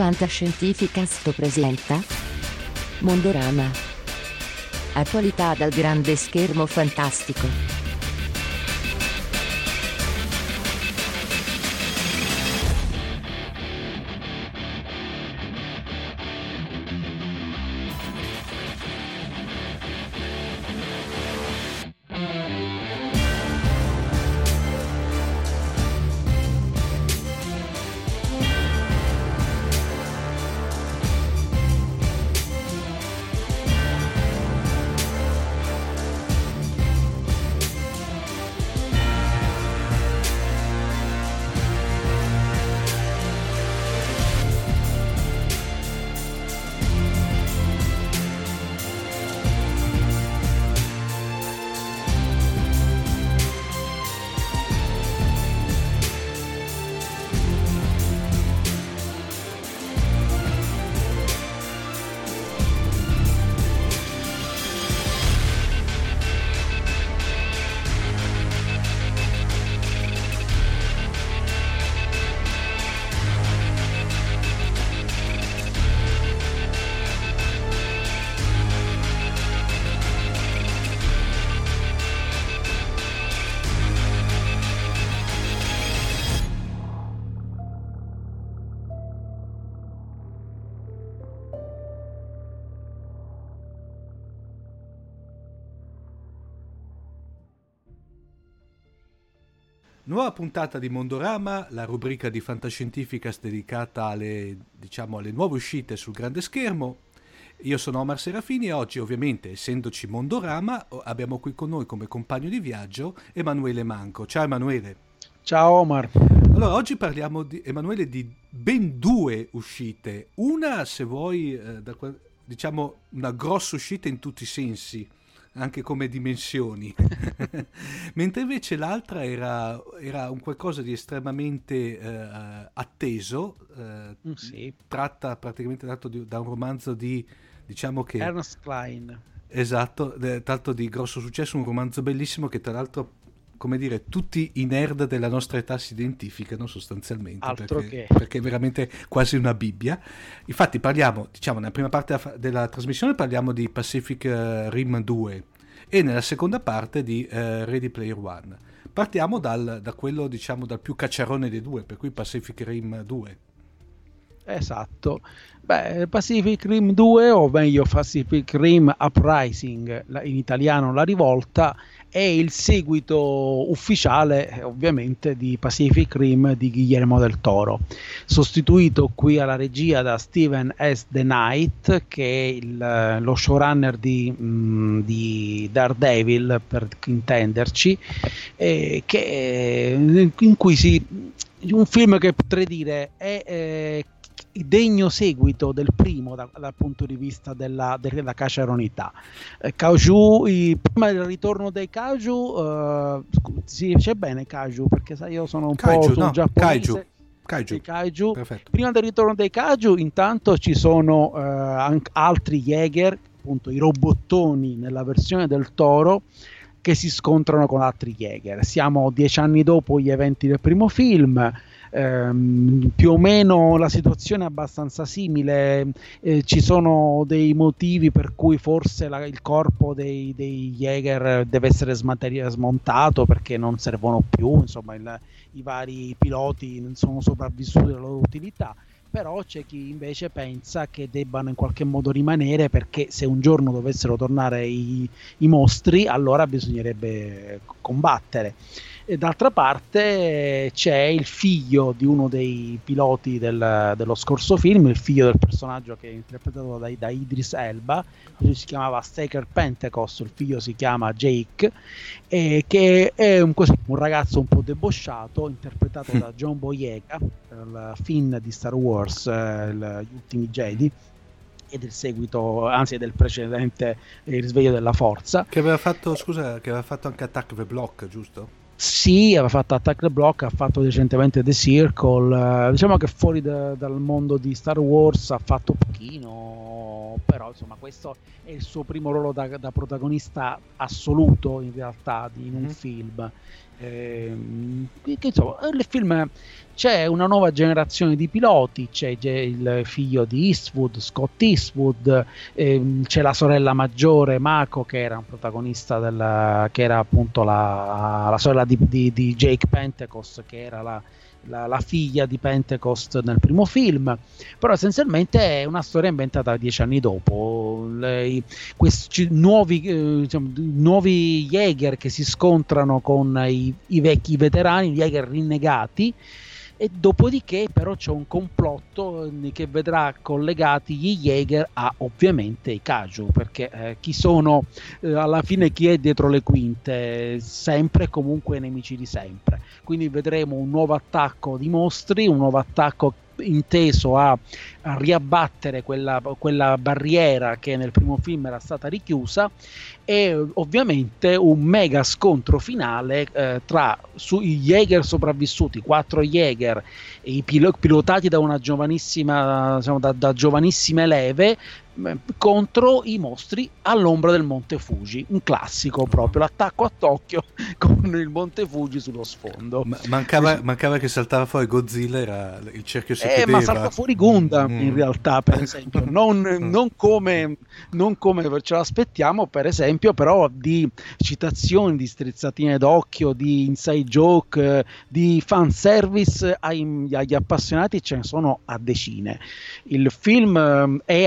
Fantascientificast presenta Mondorama. Attualità dal grande schermo fantastico. Nuova puntata di Mondorama, la rubrica di Fantascientificast dedicata alle, diciamo, alle nuove uscite sul grande schermo. Io sono Omar Serafini e oggi ovviamente, essendoci Mondorama, abbiamo qui con noi come compagno di viaggio Emanuele Manco. Ciao Emanuele. Ciao Omar. Allora, oggi parliamo di Emanuele di ben due uscite. Una, se vuoi, eh, da, diciamo una grossa uscita in tutti i sensi anche come dimensioni, mentre invece l'altra era, era, un qualcosa di estremamente eh, atteso, eh, mm, sì. tratta praticamente dato di, da un romanzo di, diciamo che... Ernest Klein. Esatto, tanto di grosso successo, un romanzo bellissimo che tra l'altro come dire, tutti i nerd della nostra età si identificano sostanzialmente perché, perché, è veramente quasi una Bibbia. Infatti parliamo, diciamo, nella prima parte della trasmissione parliamo di Pacific eh, Rim 2 e nella seconda parte di uh, Ready Player One. Partiamo dal, da quello, diciamo, dal più cacciarone dei due, per cui Pacific Rim 2. Esatto. Beh, Pacific Rim 2, o meglio Pacific Rim Uprising, in italiano La Rivolta, è il seguito ufficiale eh, ovviamente di Pacific Rim di Guillermo del Toro, sostituito qui alla regia da Steven S. The Knight, che è il, eh, lo showrunner di, mh, mm, di, Daredevil, per intenderci, eh, che, in cui si un film che potrei dire è eh, degno seguito del primo da, dal punto di vista della, della caceronità. Eh, Kaiju, i, prima del ritorno dei Kaiju, eh, si dice bene Kaiju perché sai io sono un Kaiju, po' no, giapponese. Kaiju. Kaiju. Prima del ritorno dei Kaiju, intanto ci sono eh, altri Jäger, appunto i robottoni nella versione del toro che si scontrano con altri Jäger. Siamo dieci anni dopo gli eventi del primo film ehm, più o meno la situazione è abbastanza simile, eh, ci sono dei motivi per cui forse la, il corpo dei, dei Jäger deve essere smontato perché non servono più, insomma il, i vari piloti non sono sopravvissuti alla loro utilità però c'è chi invece pensa che debbano in qualche modo rimanere perché se un giorno dovessero tornare i, i mostri allora bisognerebbe combattere e d'altra parte c'è il figlio di uno dei piloti del, dello scorso film, il figlio del personaggio che è interpretato da, da Idris Elba, lui si chiamava Staker Pentecost, il figlio si chiama Jake, e che è un, così, un ragazzo un po' debosciato, interpretato da John Boyega, il film di Star Wars, eh, Gli ultimi Jedi e del seguito, anzi del precedente Il risveglio della forza. Che aveva fatto, scusa, che aveva fatto anche Attack the Block, giusto? Sì, aveva fatto Attack the Block, ha fatto recentemente The Circle. Eh, diciamo che fuori da, dal mondo di Star Wars ha fatto pochino, però insomma questo è il suo primo ruolo da, da protagonista assoluto in realtà di, in un mm-hmm. film. Eh, insomma, il film c'è una nuova generazione di piloti, c'è il figlio di Eastwood, Scott Eastwood, ehm, c'è la sorella maggiore Mako che era un protagonista del, che era appunto la, la sorella di, di, di, Jake Pentecost che era la, la, la, figlia di Pentecost nel primo film, però essenzialmente è una storia inventata dieci anni dopo. Le, questi nuovi, eh, diciamo, nuovi Jäger che si scontrano con i, i vecchi veterani, Jäger rinnegati e dopodiché però c'è un complotto eh, che vedrà collegati gli Jäger a ovviamente i Kaju perché eh, chi sono? Eh, alla fine chi è dietro le quinte? Sempre e comunque nemici di sempre. Quindi vedremo un nuovo attacco di mostri un nuovo attacco inteso a, a riabbattere quella, quella, barriera che nel primo film era stata richiusa e ovviamente un mega scontro finale eh, tra i Jäger sopravvissuti, quattro Jäger pil- pilotati da una giovanissima, diciamo, da, da giovanissime leve contro i mostri all'ombra del Monte Fuji, un classico proprio, l'attacco a Tokyo con il Monte Fuji sullo sfondo. Ma, mancava, mancava, che saltava fuori Godzilla, era il cerchio si eh, ma salta fuori Gundam mm. in realtà, per esempio, non, mm. non, come, non come ce l'aspettiamo, per esempio, però di citazioni, di strizzatine d'occhio, di inside joke, di fanservice ai, agli appassionati ce ne sono a decine. Il film ehm, è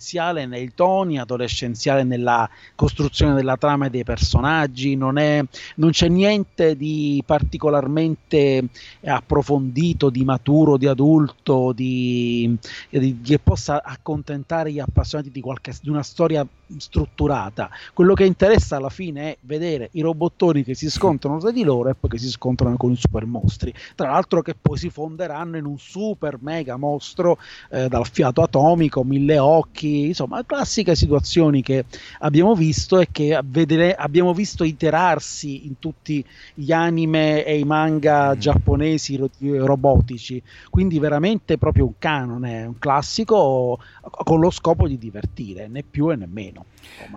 adolescenziale nei toni, adolescenziale nella costruzione della trama e dei personaggi, non, è, non c'è niente di particolarmente approfondito, di maturo, di adulto, di, di, che possa accontentare gli appassionati di, qualche, di una storia strutturata. Quello che interessa alla fine è vedere i robottoni che si scontrano tra di loro e poi che si scontrano con i super mostri. Tra l'altro che poi si fonderanno in un super mega mostro eh, dal fiato atomico, mille occhi, insomma, classiche situazioni che abbiamo visto e che vedere, abbiamo visto iterarsi in tutti gli anime e i manga mm. giapponesi ro- robotici. Quindi veramente proprio un canone, un classico con lo scopo di divertire, né più e né meno.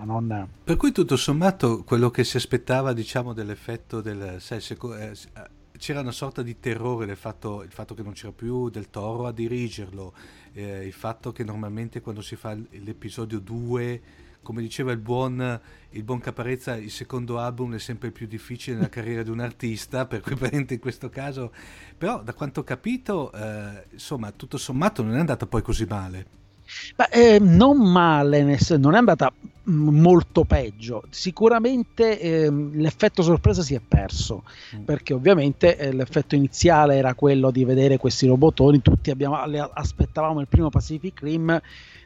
Non... Per cui tutto sommato quello che si aspettava diciamo dell'effetto del... Sai, se, eh, c'era una sorta di terrore del fatto, fatto che non c'era più del toro a dirigerlo, eh, il fatto che normalmente quando si fa l'episodio 2, come diceva il buon, il buon Caparezza, il secondo album è sempre più difficile nella carriera di un artista, per cui in questo caso, però da quanto ho capito, eh, insomma, tutto sommato non è andata poi così male. Beh, eh, non male, non è andata molto peggio. Sicuramente eh, l'effetto sorpresa si è perso mm. perché ovviamente eh, l'effetto iniziale era quello di vedere questi robottoni. Tutti abbiamo, aspettavamo il primo Pacific Rim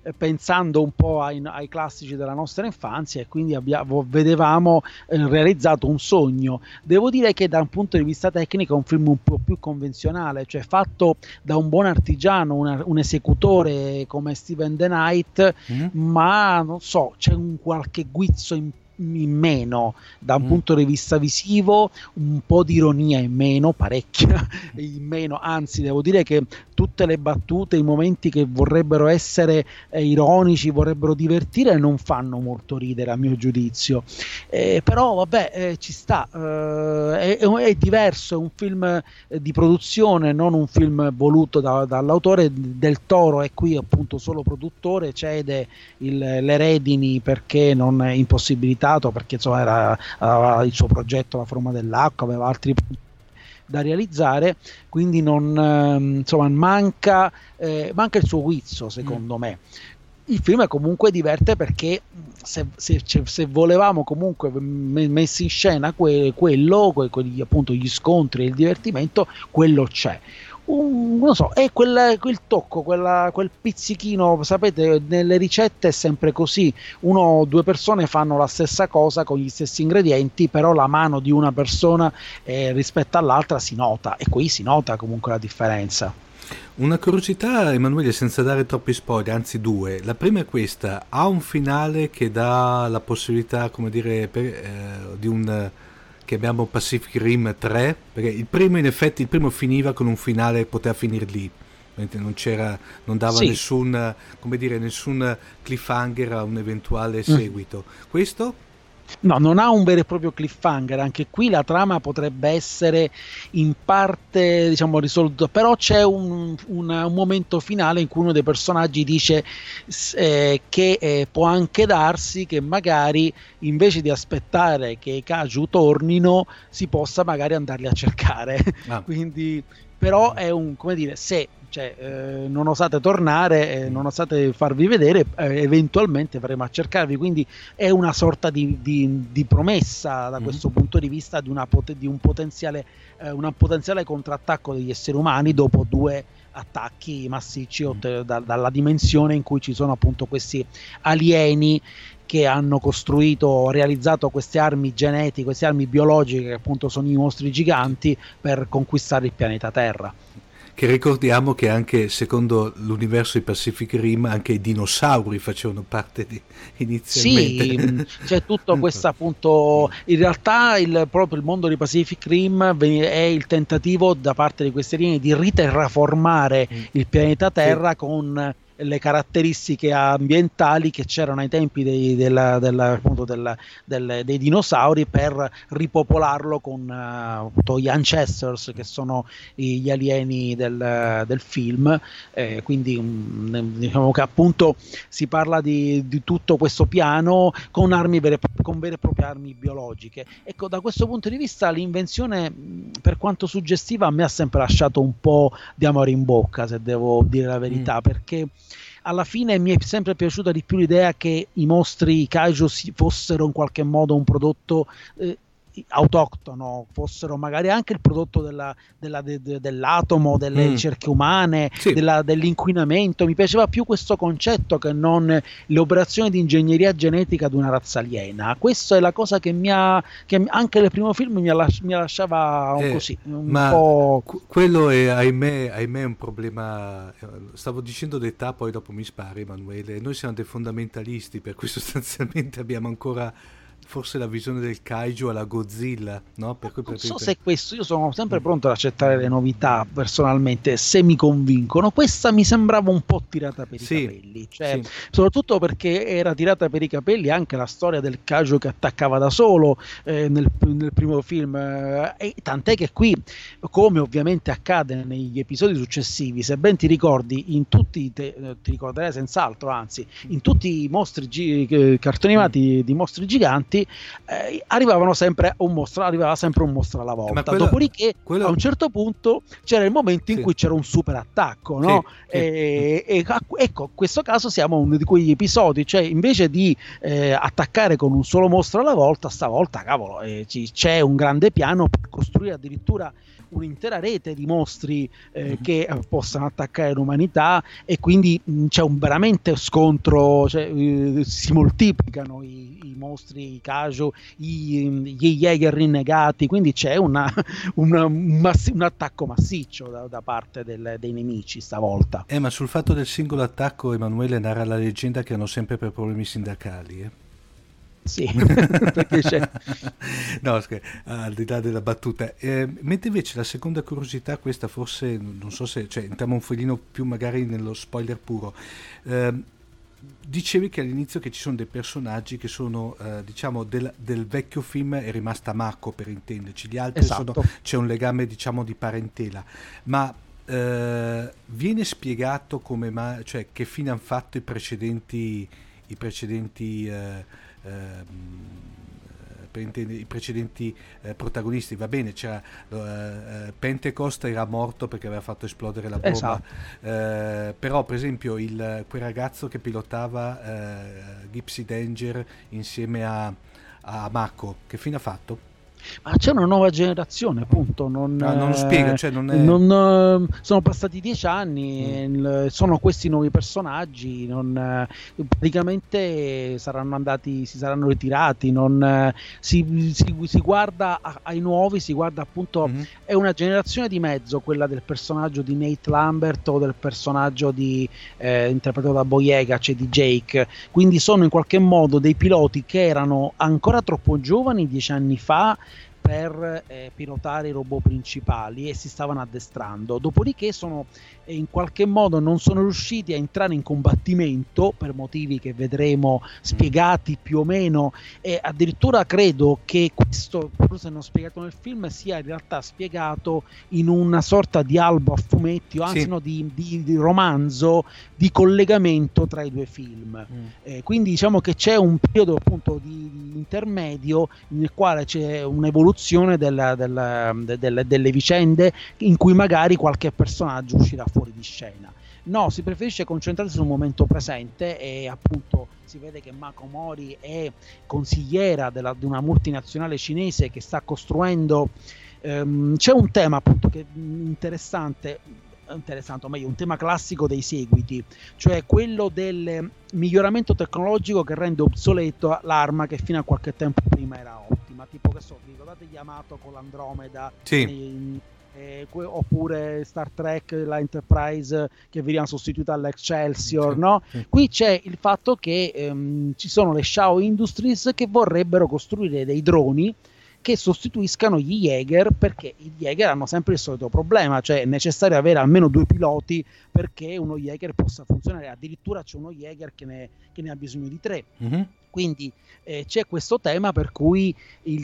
eh, pensando un po' ai, ai, classici della nostra infanzia e quindi abbiamo, vedevamo eh, realizzato un sogno. Devo dire che da un punto di vista tecnico è un film un po' più convenzionale, cioè fatto da un buon artigiano, una, un esecutore come Steven The Knight, mm. ma non so, c'è un qualche guizzo in in meno da un mm. punto di vista visivo, un po' di ironia in meno, parecchia in meno, anzi devo dire che tutte le battute, i momenti che vorrebbero essere eh, ironici, vorrebbero divertire, non fanno molto ridere a mio giudizio. Eh, però vabbè, eh, ci sta, eh, è, è, diverso, è un film eh, di produzione, non un film voluto da, dall'autore, del Toro è qui appunto solo produttore, cede il, le redini perché non è impossibilitato limitato perché insomma era, aveva il suo progetto La forma dell'acqua, aveva altri da realizzare, quindi non, ehm, insomma, manca, eh, manca il suo guizzo secondo mm. me. Il film è comunque diverte perché se, se, se volevamo comunque messi in scena que, quello, que, quelli, appunto gli scontri e il divertimento, quello c'è un, non so, è quel, quel tocco, quella, quel pizzichino, sapete, nelle ricette è sempre così, uno o due persone fanno la stessa cosa con gli stessi ingredienti, però la mano di una persona eh, rispetto all'altra si nota e qui si nota comunque la differenza. Una curiosità, Emanuele, senza dare troppi spoiler, anzi due. La prima è questa: ha un finale che dà la possibilità, come dire, per, eh, di un che abbiamo Pacific Rim 3, perché il primo in effetti il primo finiva con un finale poteva finire lì. Non, c'era, non dava sì. nessun, come dire, nessun cliffhanger a un eventuale mm. seguito. Mm. Questo? No, non ha un vero e proprio cliffhanger, anche qui la trama potrebbe essere in parte diciamo risolta, però c'è un, un, un momento finale in cui uno dei personaggi dice eh, che eh, può anche darsi che magari invece di aspettare che i Kaju tornino si possa magari andarli a cercare. Ah. Quindi però è un come dire se cioè, eh, non osate tornare, eh, non osate farvi vedere, eh, eventualmente faremo a cercarvi. Quindi è una sorta di, di, di promessa da mm-hmm. questo punto di vista di, pot- di un, potenziale, eh, un potenziale contrattacco degli esseri umani dopo due attacchi massicci mm-hmm. da, dalla dimensione in cui ci sono appunto questi alieni che hanno costruito, realizzato queste armi genetiche, queste armi biologiche che appunto sono i mostri giganti per conquistare il pianeta Terra che ricordiamo che anche secondo l'universo di Pacific Rim anche i dinosauri facevano parte di inizialmente. Sì, c'è tutto questo appunto, in realtà il, proprio il mondo di Pacific Rim è il tentativo da parte di queste linee di riterraformare mm. il pianeta Terra sì. con le caratteristiche ambientali che c'erano ai tempi dei, della, della, appunto della, del, dei dinosauri per ripopolarlo con uh, gli ancestors che sono gli alieni del, del film eh, quindi um, diciamo che appunto si parla di, di tutto questo piano con armi vere, con vere e proprie armi biologiche ecco da questo punto di vista l'invenzione per quanto suggestiva a me ha sempre lasciato un po' di amore in bocca se devo dire la verità mm. perché alla fine mi è sempre piaciuta di più l'idea che i mostri kaiju fossero in qualche modo un prodotto eh, autoctono, fossero magari anche il prodotto della, della, de, de, dell'atomo, delle mm. ricerche umane, sì. della, dell'inquinamento. Mi piaceva più questo concetto che non le operazioni di ingegneria genetica di una razza aliena. Questa è la cosa che mi ha, che anche nel primo film mi, las, mi lasciava eh, così. Un ma po'... quello è ahimè, ahimè un problema. Eh, stavo dicendo d'età, poi dopo mi spari, Emanuele. Noi siamo dei fondamentalisti, per cui sostanzialmente abbiamo ancora forse la visione del kaiju alla Godzilla, no? Per cui non so se è questo, io sono sempre pronto ad accettare le novità personalmente, se mi convincono. Questa mi sembrava un po' tirata per sì, i capelli, cioè, sì. soprattutto perché era tirata per i capelli anche la storia del kaiju che attaccava da solo eh, nel, nel, primo film, eh, tant'è che qui, come ovviamente accade negli episodi successivi, se ben ti ricordi, in tutti, te, eh, ti ricorderai senz'altro, anzi, in tutti i mostri gi- eh, cartoni animati di mostri giganti, avanti, eh, arrivavano sempre un mostro, arrivava sempre un mostro alla volta. Quello, Dopodiché, quello... a un certo punto c'era il momento in sì. cui c'era un super attacco, no? Sì, e, sì. e, ecco, in questo caso siamo uno di quegli episodi, cioè invece di eh, attaccare con un solo mostro alla volta, stavolta, cavolo, eh, c'è un grande piano per costruire addirittura un'intera rete di mostri eh, mm-hmm. che eh, possano attaccare l'umanità e quindi mh, c'è un veramente scontro, cioè, eh, si moltiplicano i, i mostri, i i, gli Jäger rinnegati, quindi c'è una, una, un, massi- un, attacco massiccio da, da parte del, dei nemici stavolta. Eh, ma sul fatto del singolo attacco Emanuele narra la leggenda che hanno sempre per problemi sindacali. Eh? Sì, perché c'è. no, al di là della battuta. Eh, mentre invece la seconda curiosità, questa forse, non so se, cioè, entriamo un foglino più magari nello spoiler puro. Eh, dicevi che all'inizio che ci sono dei personaggi che sono, eh, diciamo, del, del, vecchio film è rimasta Marco per intenderci, gli altri esatto. sono, c'è un legame, diciamo, di parentela. Ma eh, viene spiegato come mai, cioè, che fine hanno fatto i precedenti, i precedenti Ehm, i precedenti eh, protagonisti, va bene, c'era eh, Pentecost era morto perché aveva fatto esplodere la bomba, esatto. eh, però per esempio il, quel ragazzo che pilotava eh, Gypsy Danger insieme a, a Mako, che fine ha fatto? Ma c'è una nuova generazione, appunto. Non, ah, non lo spiega, cioè non è... non, sono passati dieci anni, mm. sono questi nuovi personaggi, non, praticamente saranno andati, si saranno ritirati. Non, si, si, si, guarda ai nuovi, si guarda appunto, mm-hmm. è una generazione di mezzo, quella del personaggio di Nate Lambert o del personaggio di, eh, interpretato da Boyega, cioè di Jake. Quindi sono in qualche modo dei piloti che erano ancora troppo giovani dieci anni fa per eh, pilotare i robot principali e si stavano addestrando. Dopodiché sono eh, in qualche modo non sono riusciti a entrare in combattimento per motivi che vedremo spiegati più o meno e addirittura credo che questo, forse non spiegato nel film, sia in realtà spiegato in una sorta di albo a fumetti o anzi sì. no, di, di, di, romanzo di collegamento tra i due film. Mm. Eh, quindi diciamo che c'è un periodo appunto di, di intermedio nel quale c'è un'evoluzione della, della, della, delle vicende in cui magari qualche personaggio uscirà fuori di scena. No, si preferisce concentrarsi sul momento presente e appunto si vede che Mako Mori è consigliera della, di una multinazionale cinese che sta costruendo. Ehm, c'è un tema appunto che interessante interessante, o meglio, un tema classico dei seguiti, cioè quello del miglioramento tecnologico che rende obsoleto l'arma che fino a qualche tempo prima era ottima. Tipo che so, ricordate Yamato con l'Andromeda? Sì. In, eh, oppure Star Trek, la Enterprise che veniva sostituita all'Excelsior, sì, no? Sì. Qui c'è il fatto che ehm, ci sono le Shaw Industries che vorrebbero costruire dei droni che sostituiscano gli Jäger perché i Jäger hanno sempre il solito problema, cioè è necessario avere almeno due piloti perché uno Jäger possa funzionare, addirittura c'è uno Jäger che ne, che ne ha bisogno di tre. Mm-hmm. Quindi eh, c'è questo tema per cui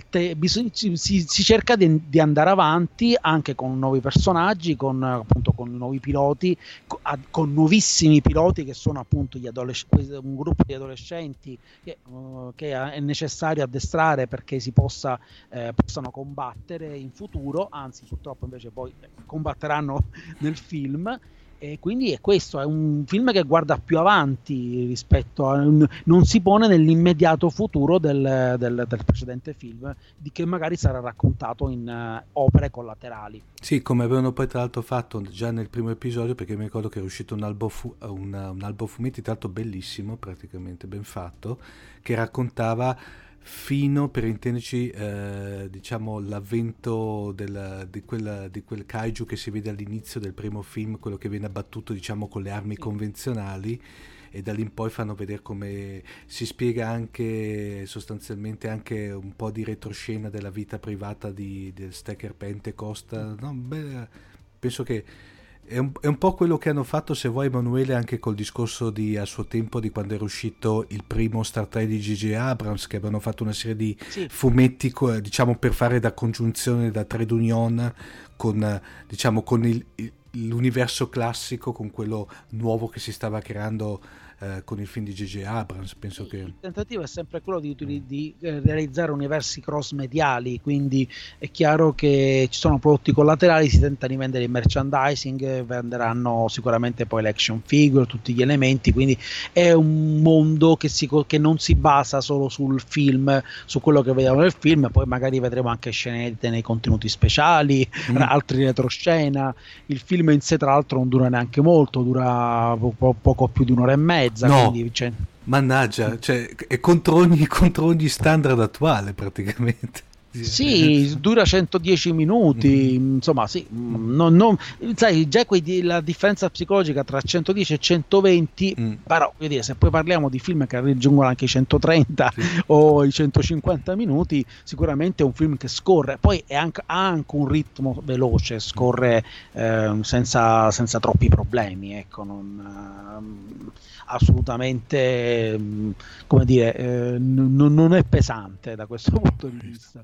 te- bisog- si, si, cerca di, di, andare avanti anche con nuovi personaggi, con, appunto, con nuovi piloti, con, a, con, nuovissimi piloti che sono appunto adolesc- un gruppo di adolescenti che, uh, che, è necessario addestrare perché si possa, eh, possano combattere in futuro, anzi purtroppo invece poi combatteranno nel film. E quindi è questo, è un film che guarda più avanti rispetto a... non si pone nell'immediato futuro del, del, del precedente film, di che magari sarà raccontato in uh, opere collaterali. Sì, come avevano poi tra l'altro fatto già nel primo episodio, perché mi ricordo che è uscito un albo, fu- una, un albo fumetti, tra l'altro bellissimo, praticamente ben fatto, che raccontava fino per intenderci eh, diciamo l'avvento del, di, quel, di, quel, kaiju che si vede all'inizio del primo film quello che viene abbattuto diciamo con le armi convenzionali e da lì in poi fanno vedere come si spiega anche sostanzialmente anche un po' di retroscena della vita privata di, del Stacker Pentecost. No, beh, penso che è un, è un, po' quello che hanno fatto, se vuoi, Emanuele, anche col discorso di, a suo tempo di quando era uscito il primo Star Trek di G.G. Abrams, che avevano fatto una serie di sì. fumetti, diciamo, per fare da congiunzione da Trade Union con, diciamo, con il, l'universo classico, con quello nuovo che si stava creando eh, con il film di J.J. Abrams. Penso che... Il tentativo è sempre quello di, di, di, eh, realizzare universi cross mediali, quindi è chiaro che ci sono prodotti collaterali, si tenta di vendere il merchandising, venderanno sicuramente poi l'action figure, tutti gli elementi, quindi è un mondo che, si, che non si basa solo sul film, su quello che vediamo nel film, poi magari vedremo anche scenette nei contenuti speciali, mm. altri retroscena. Il film in sé, tra l'altro, non dura neanche molto, dura po- poco più di un'ora e mezza mezza. No. Quindi, cioè... Mannaggia, cioè, è contro ogni, contro ogni standard attuale praticamente. Sì, dura 110 minuti, mm. insomma, sì, non, non, sai, già quei, la differenza psicologica tra 110 e 120, mm. però, dire, se poi parliamo di film che raggiungono anche i 130 sì. o i 150 minuti, sicuramente è un film che scorre, poi anche, ha anche un ritmo veloce, scorre eh, senza, senza, troppi problemi, ecco, non, eh, assolutamente, come dire, eh, non è pesante da questo punto di vista.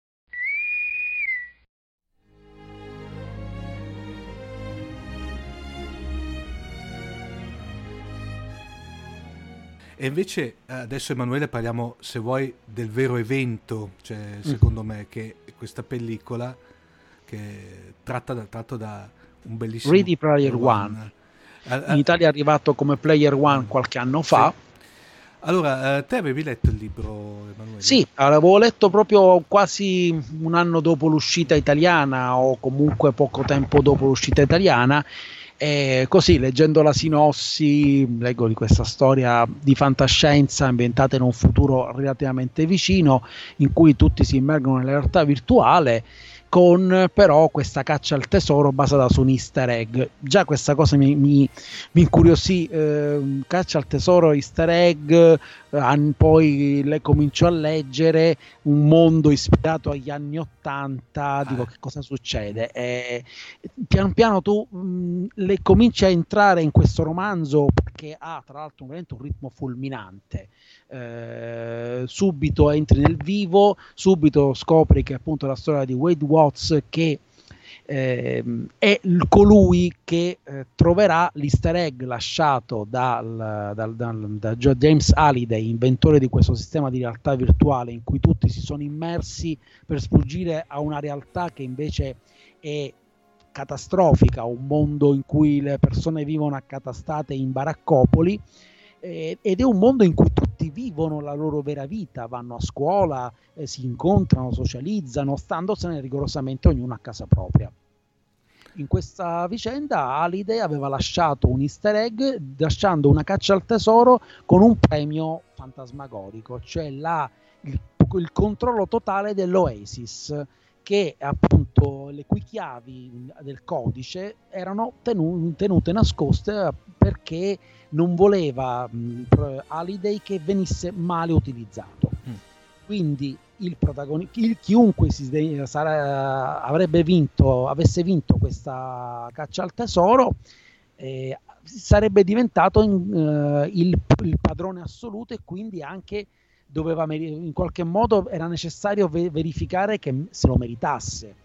E invece adesso Emanuele parliamo, se vuoi, del vero evento, cioè, mm. secondo mm. me, che questa pellicola che tratta da, tratto da un bellissimo... Ready Player One. One. In Italia è arrivato come Player One qualche anno fa. Sì. Allora, eh, te avevi letto il libro, Emanuele? Sì, l'avevo letto proprio quasi un anno dopo l'uscita italiana o comunque poco tempo dopo l'uscita italiana e così, leggendo la sinossi, leggo di questa storia di fantascienza ambientata in un futuro relativamente vicino, in cui tutti si immergono nella realtà virtuale con però questa caccia al tesoro basata su un easter egg. Già questa cosa mi, mi, mi incuriosì, eh, caccia al tesoro, easter egg, poi le comincio a leggere un mondo ispirato agli anni Ottanta, dico che cosa succede. E, piano piano tu mh, mm, le cominci a entrare in questo romanzo perché ha tra l'altro un, un ritmo fulminante eh, subito entri nel vivo, subito scopri che appunto la storia di Wade Watts che eh, è colui che eh, troverà l'easter egg lasciato dal, dal, dal, da James Halliday, inventore di questo sistema di realtà virtuale in cui tutti si sono immersi per sfuggire a una realtà che invece è catastrofica, un mondo in cui le persone vivono accatastate in baraccopoli eh, ed è un mondo in cui tutti vivono la loro vera vita, vanno a scuola, eh, si incontrano, socializzano, standosene rigorosamente ognuno a casa propria. In questa vicenda Alide aveva lasciato un easter egg lasciando una caccia al tesoro con un premio fantasmagorico, cioè la, il, il controllo totale dell'Oasis che appunto le cui chiavi del codice erano tenu- tenute nascoste perché non voleva mh, Halliday che venisse male utilizzato. Mm. Quindi il protagonista, chiunque si, sarà, avrebbe vinto, avesse vinto questa caccia al tesoro, eh, sarebbe diventato in, uh, il, il, padrone assoluto e quindi anche doveva in qualche modo era necessario verificare che se lo meritasse.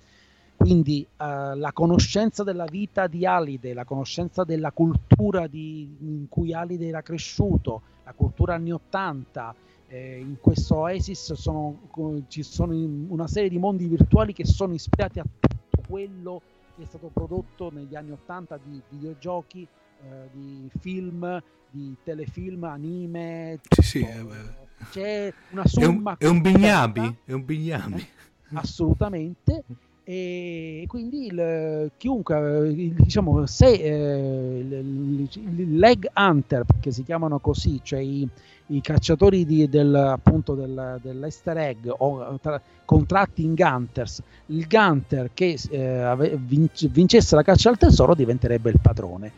Quindi uh, la conoscenza della vita di Alide, la conoscenza della cultura di, in cui Alide era cresciuto, la cultura anni 80, eh, in questo Oasis sono, ci sono una serie di mondi virtuali che sono ispirati a tutto quello che è stato prodotto negli anni 80 di videogiochi, eh, di film, di telefilm, anime. Sì, sì, eh, c'è una somma. È un, è un bignami, è un bignami. Assolutamente. E quindi il, chiunque, diciamo, se eh, il, il, leg hunter, perché si chiamano così, cioè i, i cacciatori di, del, appunto del, dell'easter egg o tra, contracting hunters, il gunter che eh, vincesse la caccia al tesoro diventerebbe il padrone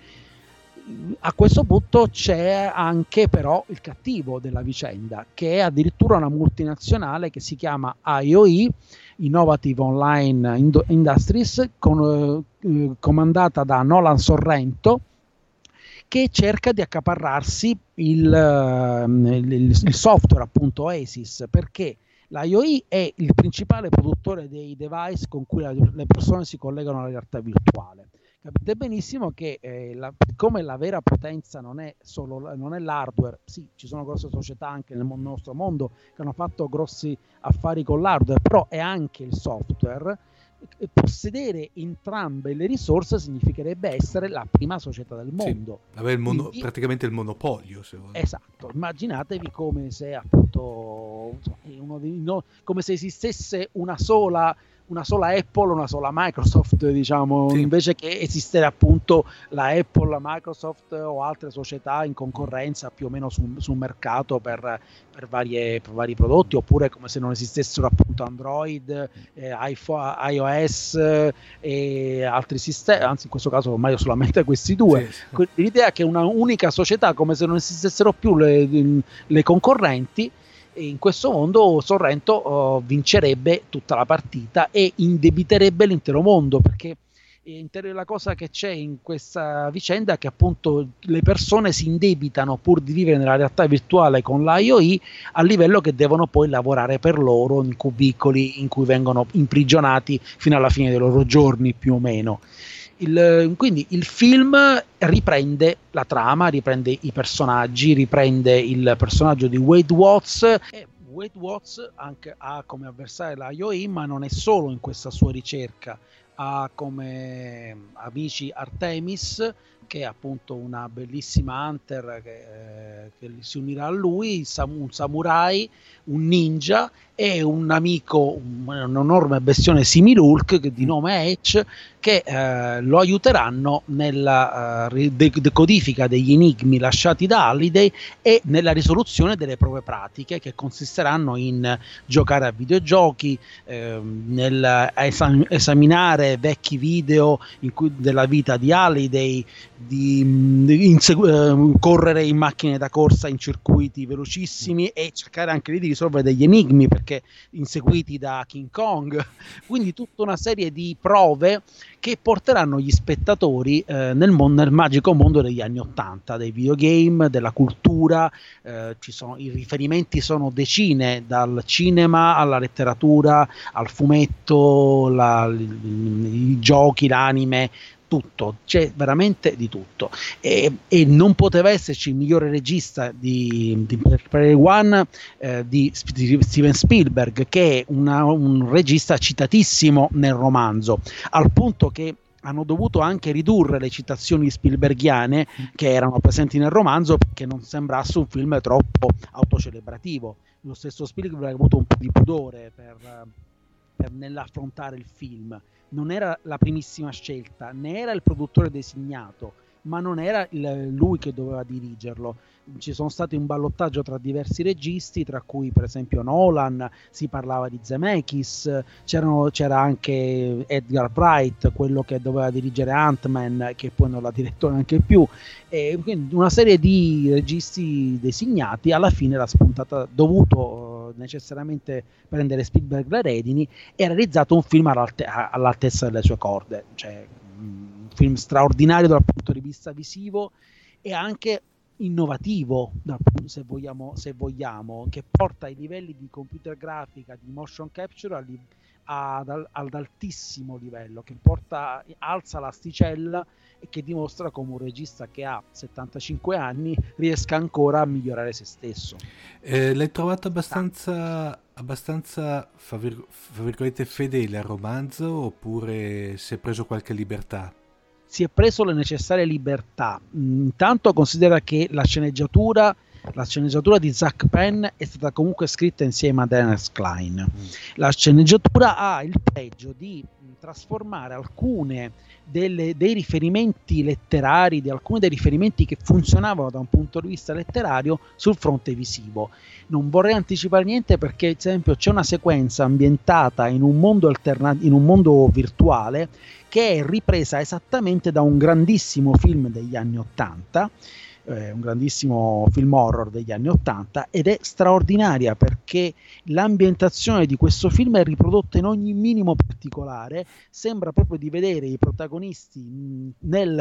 a questo punto c'è anche però il cattivo della vicenda, che è addirittura una multinazionale che si chiama IOE, Innovative Online Industries, con, eh, comandata da Nolan Sorrento, che cerca di accaparrarsi il, eh, il, il software appunto Oasis perché la IOE è il principale produttore dei device con cui la, le persone si collegano alla realtà virtuale capite benissimo che eh, la, come la vera potenza non è solo non è l'hardware, sì, ci sono grosse società anche nel nostro mondo che hanno fatto grossi affari con l'hardware, però è anche il software. Possedere entrambe le risorse significherebbe essere la prima società del mondo. Sì, avere il mono, Quindi, praticamente il monopolio. Se esatto, immaginatevi come se appunto dei, no, come se esistesse una sola una sola Apple, una sola Microsoft, diciamo, sì. invece che esistere appunto la Apple, la Microsoft o altre società in concorrenza più o meno su, su un mercato per, per, varie, per, vari prodotti, oppure come se non esistessero appunto Android, eh, iPhone, iOS eh, e altri sistemi, anzi in questo caso ormai solamente questi due. Sì, sì. L'idea è che una unica società, come se non esistessero più le, le concorrenti, in questo mondo Sorrento oh, vincerebbe tutta la partita e indebiterebbe l'intero mondo perché la cosa che c'è in questa vicenda è che appunto le persone si indebitano pur di vivere nella realtà virtuale con l'IOI a livello che devono poi lavorare per loro in cubicoli in cui vengono imprigionati fino alla fine dei loro giorni più o meno. Il, quindi il film riprende la trama, riprende i personaggi, riprende il personaggio di Wade Watts. E Wade Watts ha come avversario la IOI, ma non è solo in questa sua ricerca, ha come amici Artemis che è appunto una bellissima hunter che, eh, che si unirà a lui, un samurai, un ninja e un amico, un, enorme bestione similulk di nome Etch che eh, lo aiuteranno nella uh, decodifica degli enigmi lasciati da Halliday e nella risoluzione delle prove pratiche che consisteranno in giocare a videogiochi, eh, nel esam- esaminare vecchi video cui, della vita di Halliday, di, di insegu- uh, correre in macchine da corsa in circuiti velocissimi e cercare anche lì di risolvere degli enigmi perché inseguiti da King Kong. Quindi tutta una serie di prove che porteranno gli spettatori eh, nel, mon- nel, magico mondo degli anni Ottanta, dei videogame, della cultura, eh, sono, i riferimenti sono decine, dal cinema alla letteratura, al fumetto, la, i, i giochi, l'anime, tutto, c'è veramente di tutto. E, e non poteva esserci il migliore regista di, di Prey One eh, di Steven Spielberg, che è una, un regista citatissimo nel romanzo, al punto che hanno dovuto anche ridurre le citazioni Spielbergiane che erano presenti nel romanzo perché non sembrasse un film troppo autocelebrativo. Lo stesso Spielberg ha avuto un po' di pudore per, per nell'affrontare il film non era la primissima scelta, né era il produttore designato, ma non era il, lui che doveva dirigerlo. Ci sono stati un ballottaggio tra diversi registi, tra cui per esempio Nolan, si parlava di Zemeckis, c'era anche Edgar Wright, quello che doveva dirigere Ant-Man, che poi non l'ha diretto neanche più. E quindi una serie di registi designati, alla fine l'ha spuntata dovuto necessariamente prendere Spielberg da redini e ha realizzato un film all'alte- all'altezza delle sue corde, cioè un film straordinario dal punto di vista visivo e anche innovativo se vogliamo, se vogliamo, che porta i livelli di computer grafica, di motion capture a, ad, ad altissimo livello, che porta, alza l'asticella e che dimostra come un regista che ha 75 anni riesca ancora a migliorare se stesso. Eh, l'hai trovato abbastanza, abbastanza fra virgolette, fedele al romanzo oppure si è preso qualche libertà? Si è preso le necessarie libertà. Intanto considera che la sceneggiatura la sceneggiatura di Zach Penn è stata comunque scritta insieme a Dennis Klein. Mm. La sceneggiatura ha il pregio di trasformare alcune delle, dei riferimenti letterari, di alcuni dei riferimenti che funzionavano da un punto di vista letterario sul fronte visivo. Non vorrei anticipare niente perché, ad esempio, c'è una sequenza ambientata in un mondo, alterna- in un mondo virtuale che è ripresa esattamente da un grandissimo film degli anni Ottanta eh, un grandissimo film horror degli anni Ottanta ed è straordinaria perché l'ambientazione di questo film è riprodotta in ogni minimo particolare, sembra proprio di vedere i protagonisti nel,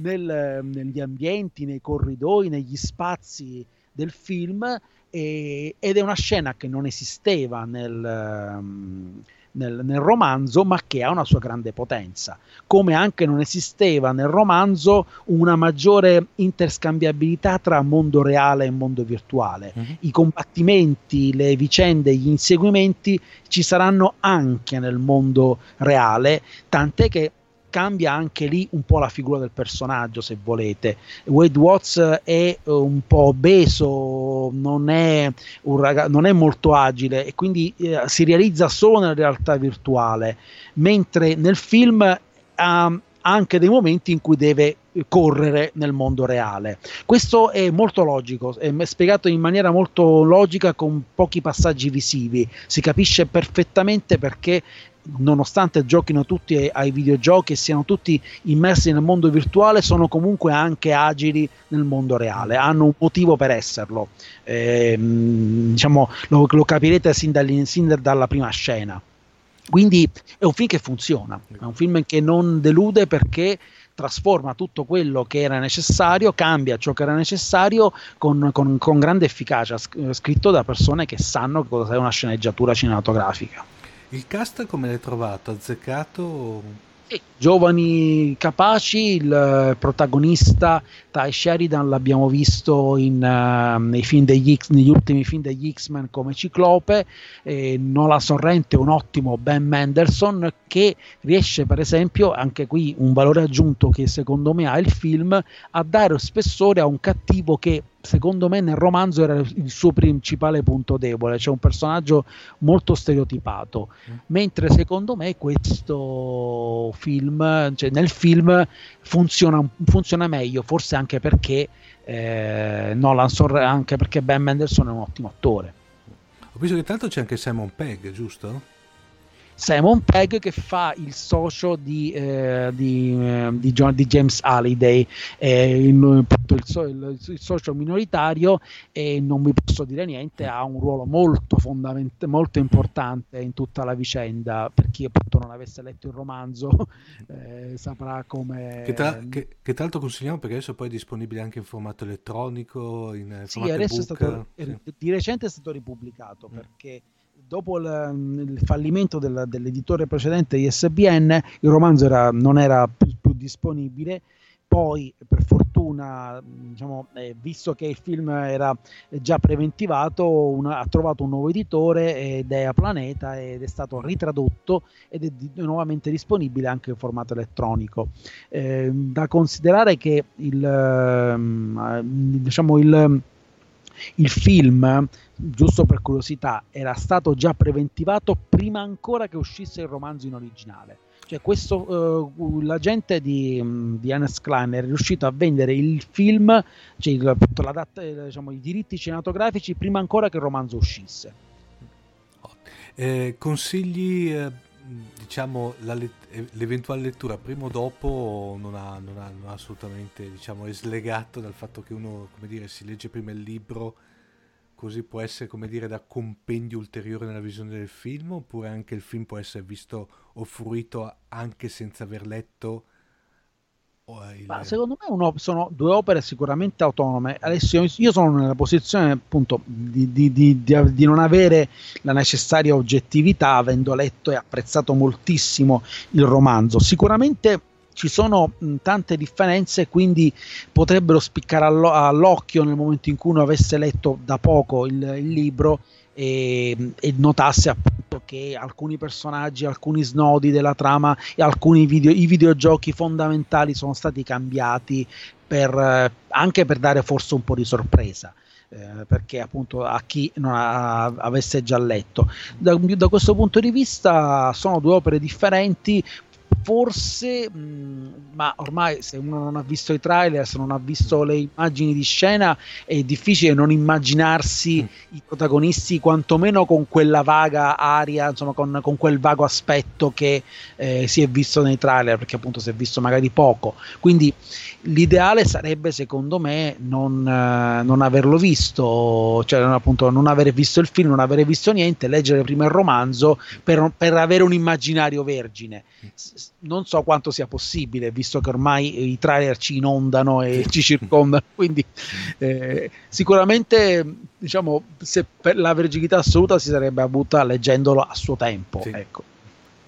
nel, negli ambienti, nei corridoi, negli spazi del film e, ed è una scena che non esisteva nel... Um, nel, nel, romanzo, ma che ha una sua grande potenza. Come anche non esisteva nel romanzo una maggiore interscambiabilità tra mondo reale e mondo virtuale. Uh-huh. I combattimenti, le vicende, gli inseguimenti ci saranno anche nel mondo reale, tant'è che cambia anche lì un po' la figura del personaggio, se volete. Wade Watts è un po' obeso, non è, ragazzo, non è molto agile e quindi eh, si realizza solo nella realtà virtuale, mentre nel film ha anche dei momenti in cui deve correre nel mondo reale. Questo è molto logico, è spiegato in maniera molto logica con pochi passaggi visivi, si capisce perfettamente perché nonostante giochino tutti ai videogiochi e siano tutti immersi nel mondo virtuale, sono comunque anche agili nel mondo reale, hanno un motivo per esserlo. Eh, diciamo, lo, lo, capirete sin, sin dalla prima scena. Quindi è un film che funziona, è un film che non delude perché trasforma tutto quello che era necessario, cambia ciò che era necessario con, con, con grande efficacia, scritto da persone che sanno cosa è una sceneggiatura cinematografica. Il cast come l'hai trovato? Azzeccato? Sì, giovani capaci, il protagonista Ty Sheridan l'abbiamo visto in, uh, degli, negli ultimi film degli X-Men come Ciclope, eh, Nola Sorrente un ottimo Ben Mendelssohn che riesce per esempio, anche qui un valore aggiunto che secondo me ha il film, a dare spessore a un cattivo che secondo me nel romanzo era il suo principale punto debole, cioè un personaggio molto stereotipato, mm. mentre secondo me questo film, cioè nel film funziona, funziona meglio, forse anche perché eh, Nolan anche perché Ben Mendelssohn è un ottimo attore. Ho visto che tanto c'è anche Simon Pegg, giusto? Simon Pegg che fa il socio di, eh, di, eh, di, John, di James Halliday, eh, il, il, il, il, socio minoritario e non vi posso dire niente, ha un ruolo molto fondamentale, molto importante in tutta la vicenda, per chi appunto non avesse letto il romanzo eh, saprà come... Che tra, che, che tra, l'altro consigliamo perché adesso poi è disponibile anche in formato elettronico, in sì, adesso book, è stato, sì. di recente è stato ripubblicato mm. Dopo il, il fallimento del, dell'editore precedente ISBN, il romanzo era, non era più, più, disponibile. Poi, per fortuna, diciamo, eh, visto che il film era già preventivato, una, ha trovato un nuovo editore ed è a Planeta ed è stato ritradotto ed è di, nuovamente disponibile anche in formato elettronico. Eh, da considerare che il, eh, diciamo il il film, giusto per curiosità, era stato già preventivato prima ancora che uscisse il romanzo in originale. Cioè, questo, uh, l'agente di, di Hannes Klein è riuscito a vendere il film, cioè il, eh, diciamo, i diritti cinematografici prima ancora che il romanzo uscisse. Eh, consigli eh, diciamo, la, l'eventuale lettura prima o dopo non ha, non ha, non ha assolutamente, diciamo, slegato dal fatto che uno, come dire, si legge prima il libro, così può essere, come dire, da compendio ulteriore nella visione del film, oppure anche il film può essere visto o fruito anche senza aver letto il... secondo me uno, sono due opere sicuramente autonome. Adesso io sono nella posizione appunto di, di, di, di, non avere la necessaria oggettività, avendo letto e apprezzato moltissimo il romanzo. Sicuramente ci sono mh, tante differenze, quindi potrebbero spiccare allo- all'occhio nel momento in cui uno avesse letto da poco il, il libro e, e, notasse appunto che alcuni personaggi, alcuni snodi della trama e alcuni video, videogiochi fondamentali sono stati cambiati per, anche per dare forse un po' di sorpresa. Eh, perché appunto a chi non ha, avesse già letto da, da, questo punto di vista sono due opere differenti forse, mh, mm, ma ormai se uno non ha visto i trailer, se non ha visto le immagini di scena, è difficile non immaginarsi mm. i protagonisti quantomeno con quella vaga aria, insomma con, con quel vago aspetto che eh, si è visto nei trailer, perché appunto si è visto magari poco. Quindi l'ideale sarebbe secondo me non, eh, non averlo visto, cioè appunto non avere visto il film, non avere visto niente, leggere prima il romanzo per, per avere un immaginario vergine. S- non so quanto sia possibile, visto che ormai i trailer ci inondano e ci circondano, quindi eh, sicuramente diciamo, se per la verginità assoluta si sarebbe avuta leggendolo a suo tempo. Sì. Ecco.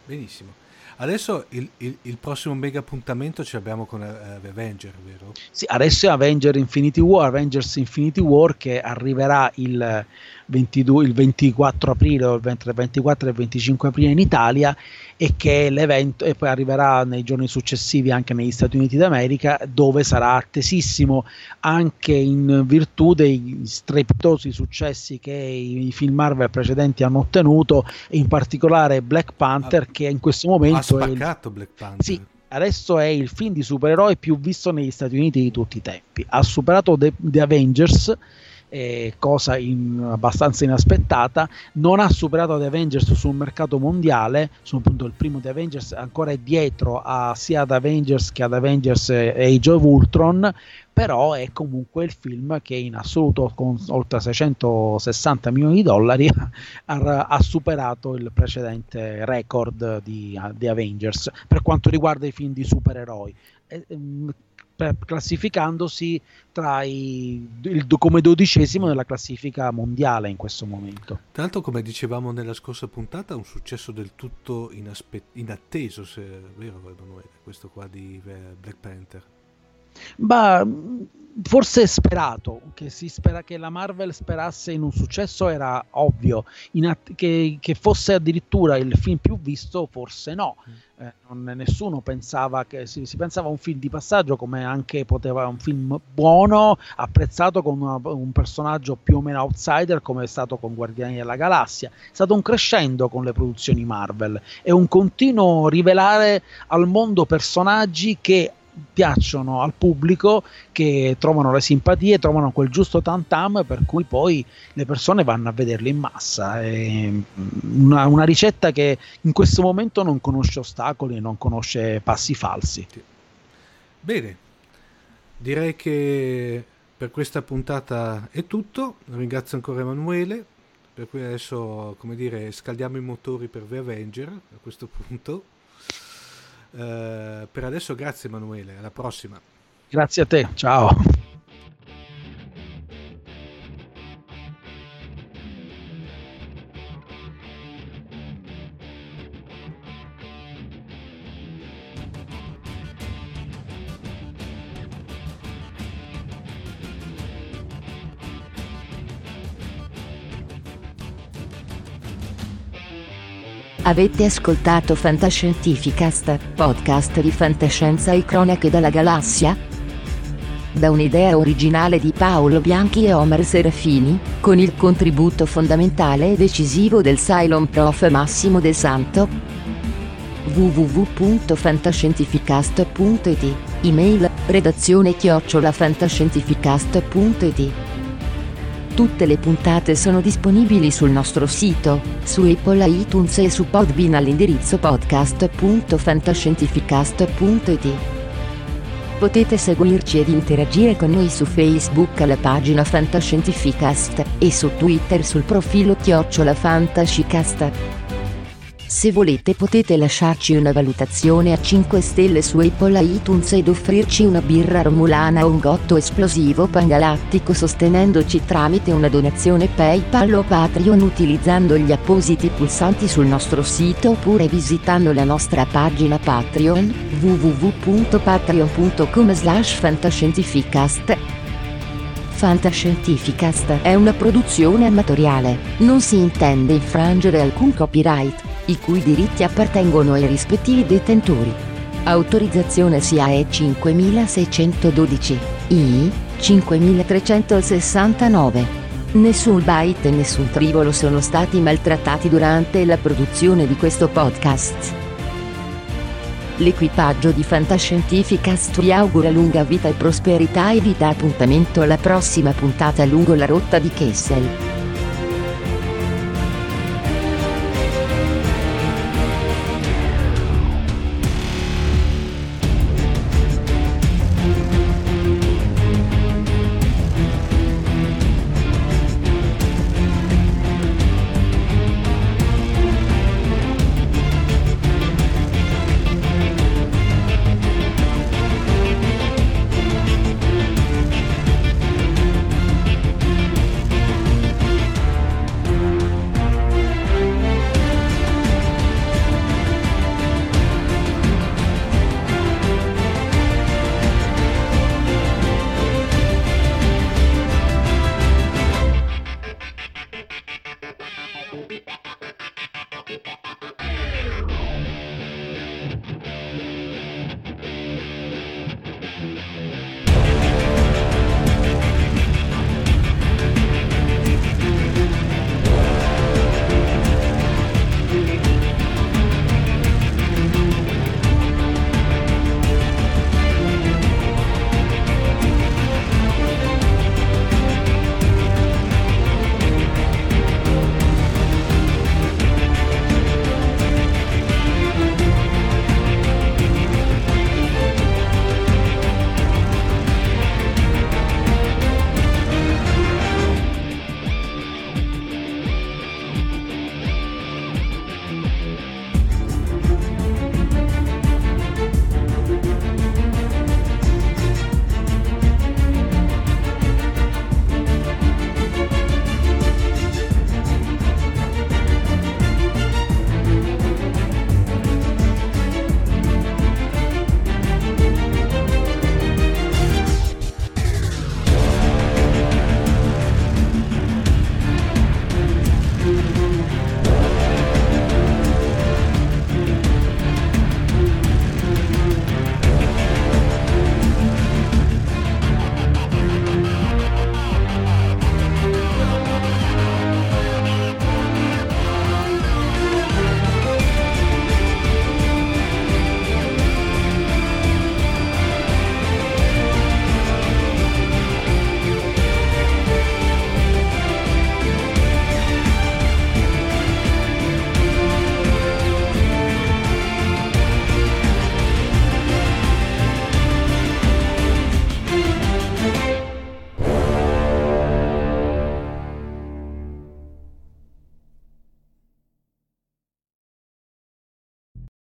Benissimo. Adesso il, il, il, prossimo mega appuntamento ce l'abbiamo con uh, Avenger, vero? Sì, adesso è Avenger Infinity War, Avengers Infinity War che arriverà il, 22, il 24 aprile, o il 24 e il 25 aprile in Italia e che l'evento e poi arriverà nei giorni successivi anche negli Stati Uniti d'America dove sarà attesissimo anche in virtù dei strepitosi successi che i, i film Marvel precedenti hanno ottenuto in particolare Black Panther ah, che in questo momento ha spaccato il, Black Panther. Sì, adesso è il film di supereroi più visto negli Stati Uniti di tutti i tempi. Ha superato The, The Avengers eh, cosa in, abbastanza inaspettata, non ha superato The Avengers sul mercato mondiale, su appunto il primo The Avengers ancora è dietro a, sia ad Avengers che ad Avengers Age of Ultron, però è comunque il film che in assoluto con oltre 660 milioni di dollari ha, ha superato il precedente record di, di, Avengers per quanto riguarda i film di supereroi. Ehm, classificandosi tra i, il, come dodicesimo nella classifica mondiale in questo momento. L'altro, come dicevamo nella scorsa puntata, un successo del tutto inaspe- inatteso, se è vero, questo qua di Black Panther. Ma forse sperato, che, si spera, che la Marvel sperasse in un successo era ovvio, att- che, che, fosse addirittura il film più visto forse no. Mm. Eh, non, nessuno pensava che si, si, pensava a un film di passaggio come anche poteva un film buono, apprezzato con una, un personaggio più o meno outsider come è stato con Guardiani della Galassia. È stato un crescendo con le produzioni Marvel e un continuo rivelare al mondo personaggi che piacciono al pubblico, che trovano le simpatie, trovano quel giusto tantam per cui poi le persone vanno a vederli in massa. È una, una ricetta che in questo momento non conosce ostacoli non conosce passi falsi. Bene, direi che per questa puntata è tutto. Ringrazio ancora Emanuele. Per cui adesso, come dire, scaldiamo i motori per The Avenger a questo punto. Eh, per adesso grazie Emanuele, alla prossima. Grazie a te, ciao. Avete ascoltato Fantascientificast, podcast di fantascienza e cronache dalla galassia? Da un'idea originale di Paolo Bianchi e Omer Serafini, con il contributo fondamentale e decisivo del Cylon Prof Massimo De Santo? www.fantascientificast.it Email redazione chiocciolafantascientificast.it Tutte le puntate sono disponibili sul nostro sito, su Apple iTunes e su Podbean all'indirizzo podcast.fantascientificast.it. Potete seguirci ed interagire con noi su Facebook alla pagina Fantascientificast e su Twitter sul profilo Chiocciola Fantascicast. Se volete potete lasciarci una valutazione a 5 stelle su Apple iTunes ed offrirci una birra romulana o un gotto esplosivo pangalattico sostenendoci tramite una donazione PayPal o Patreon utilizzando gli appositi pulsanti sul nostro sito oppure visitando la nostra pagina Patreon www.patreon.com slash fantascientificast. Fantascientificast è una produzione amatoriale, non si intende infrangere alcun copyright i cui diritti appartengono ai rispettivi detentori. Autorizzazione SIAE 5612, I 5369. Nessun byte e nessun trivolo sono stati maltrattati durante la produzione di questo podcast. L'equipaggio di Fantascientificast vi augura lunga vita e prosperità e vi dà appuntamento alla prossima puntata lungo la rotta di Kessel.